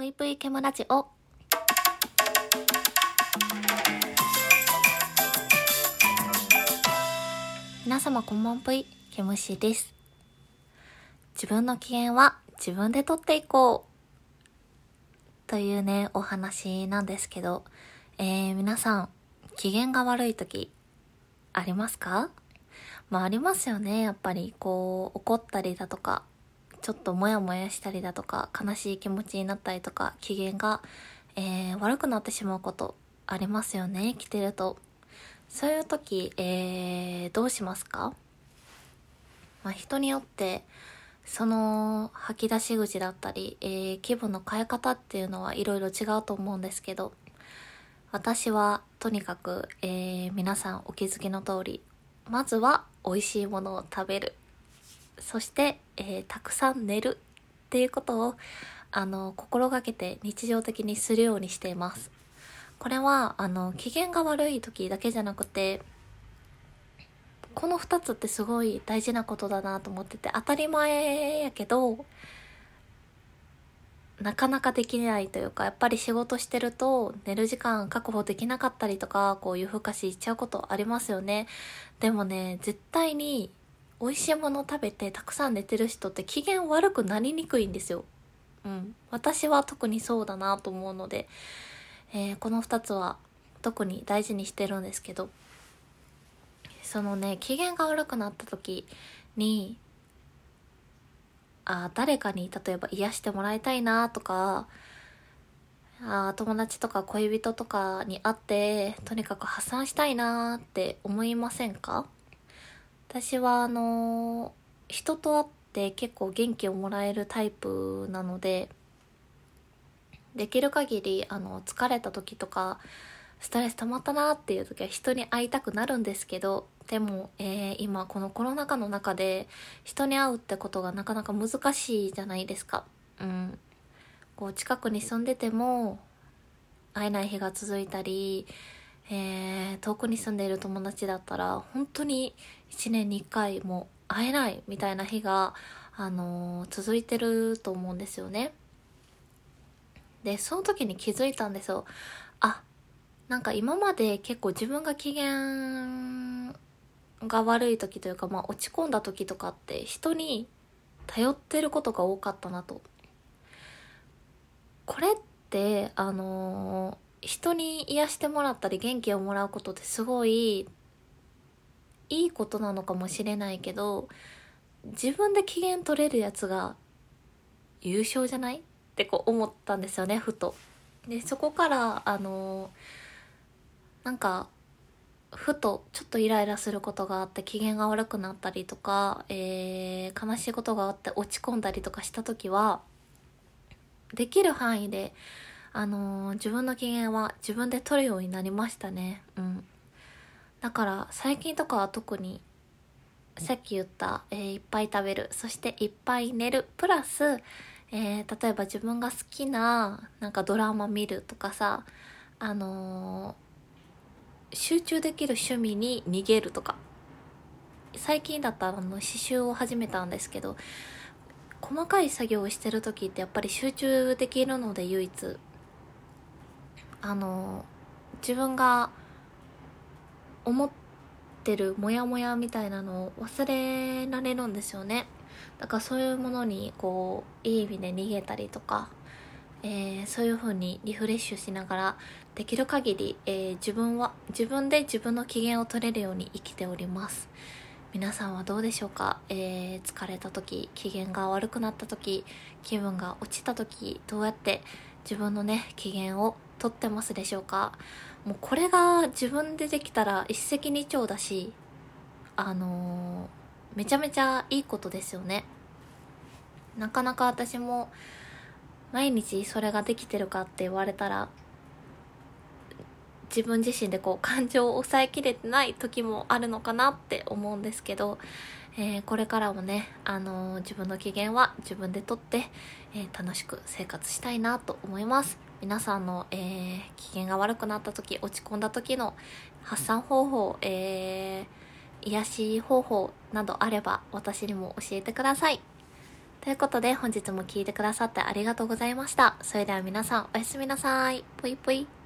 ぷいぷいケムラジオ。皆様こんばんぷい、ケムシです。自分の機嫌は自分で取っていこう。というね、お話なんですけど、えー、皆さん、機嫌が悪い時、ありますか？まあありますよね。やっぱり、こう、怒ったりだとか、ちょっとモヤモヤしたりだとか、悲しい気持ちになったりとか、機嫌が、えー、悪くなってしまうことありますよね。生きてると。そういう時、えー、どうしますか？まあ人によって、その吐き出し口だったり、えー、気分の変え方っていうのはいろいろ違うと思うんですけど、私はとにかく、えー、皆さんお気づきの通り、まずは美味しいものを食べる。そして、えーたくさん寝るっていうことを、あの、心がけて日常的にするようにしています。これは、あの、機嫌が悪い時だけじゃなくて、この二つってすごい大事なことだなと思ってて、当たり前やけど、なかなかできないというか、やっぱり仕事してると寝る時間確保できなかったりとか、こう夜更かししちゃうことありますよね。でもね、絶対に美味しいもの食べてたくさん寝てる人って機嫌悪くなりにくいんですよ。うん。私は特にそうだなと思うので、えーこの二つは特に大事にしてるんですけど、そのね、機嫌が悪くなった時に、あー誰かに例えば癒してもらいたいなとか、あー友達とか恋人とかに会って、とにかく発散したいなって思いませんか？私はあの人と会って結構元気をもらえるタイプなのでできる限りあの疲れた時とかストレス溜まったなっていう時は人に会いたくなるんですけどでも、えー今このコロナ禍の中で人に会うってことがなかなか難しいじゃないですか。うん、こう近くに住んでても会えない日が続いたり、えー遠くに住んでいる友達だったら本当に1年に1回も会えないみたいな日が、あのー続いてると思うんですよね。でその時に気づいたんですよ。あなんか今まで結構自分が機嫌が悪い時というか、まあ、落ち込んだ時とかって人に頼ってることが多かったなと。これってあのー人に癒してもらったり元気をもらうことってすごいいいことなのかもしれないけど自分で機嫌取れるやつが優勝じゃない？ってこう思ったんですよねふと。でそこからあのなんかふとちょっとイライラすることがあって機嫌が悪くなったりとか、えー悲しいことがあって落ち込んだりとかした時はできる範囲で、あのー自分の機嫌は自分で取るようになりましたね。うん。だから最近とかは特にさっき言った、えーいっぱい食べる。そしていっぱい寝る。プラス、えー例えば自分が好きななんかドラマ見るとかさあのー集中できる趣味に逃げるとか。最近だったらあの刺繍を始めたんですけど細かい作業をしてる時ってやっぱり集中できるので唯一。あの自分が思ってるモヤモヤみたいなのを忘れられるんですよね。だからそういうものにこういい意味で逃げたりとか、えーそういう風にリフレッシュしながらできる限り、えー自分は自分で自分の機嫌を取れるように生きております。皆さんはどうでしょうか、えー疲れた時機嫌が悪くなった時気分が落ちた時どうやって自分のね機嫌を取ってますでしょうか？もうこれが自分でできたら一石二鳥だしあのーめちゃめちゃいいことですよね。なかなか私も毎日それができてるかって言われたら自分自身でこう感情を抑えきれてない時もあるのかなって思うんですけど、えーこれからもね、あのー自分の機嫌は自分でとって、えー楽しく生活したいなと思います皆さんの、えー機嫌が悪くなった時落ち込んだ時の発散方法、えー癒し方法などあれば私にも教えてくださいということで本日も聞いてくださってありがとうございました。それでは皆さんおやすみなさい。ぽいぽい。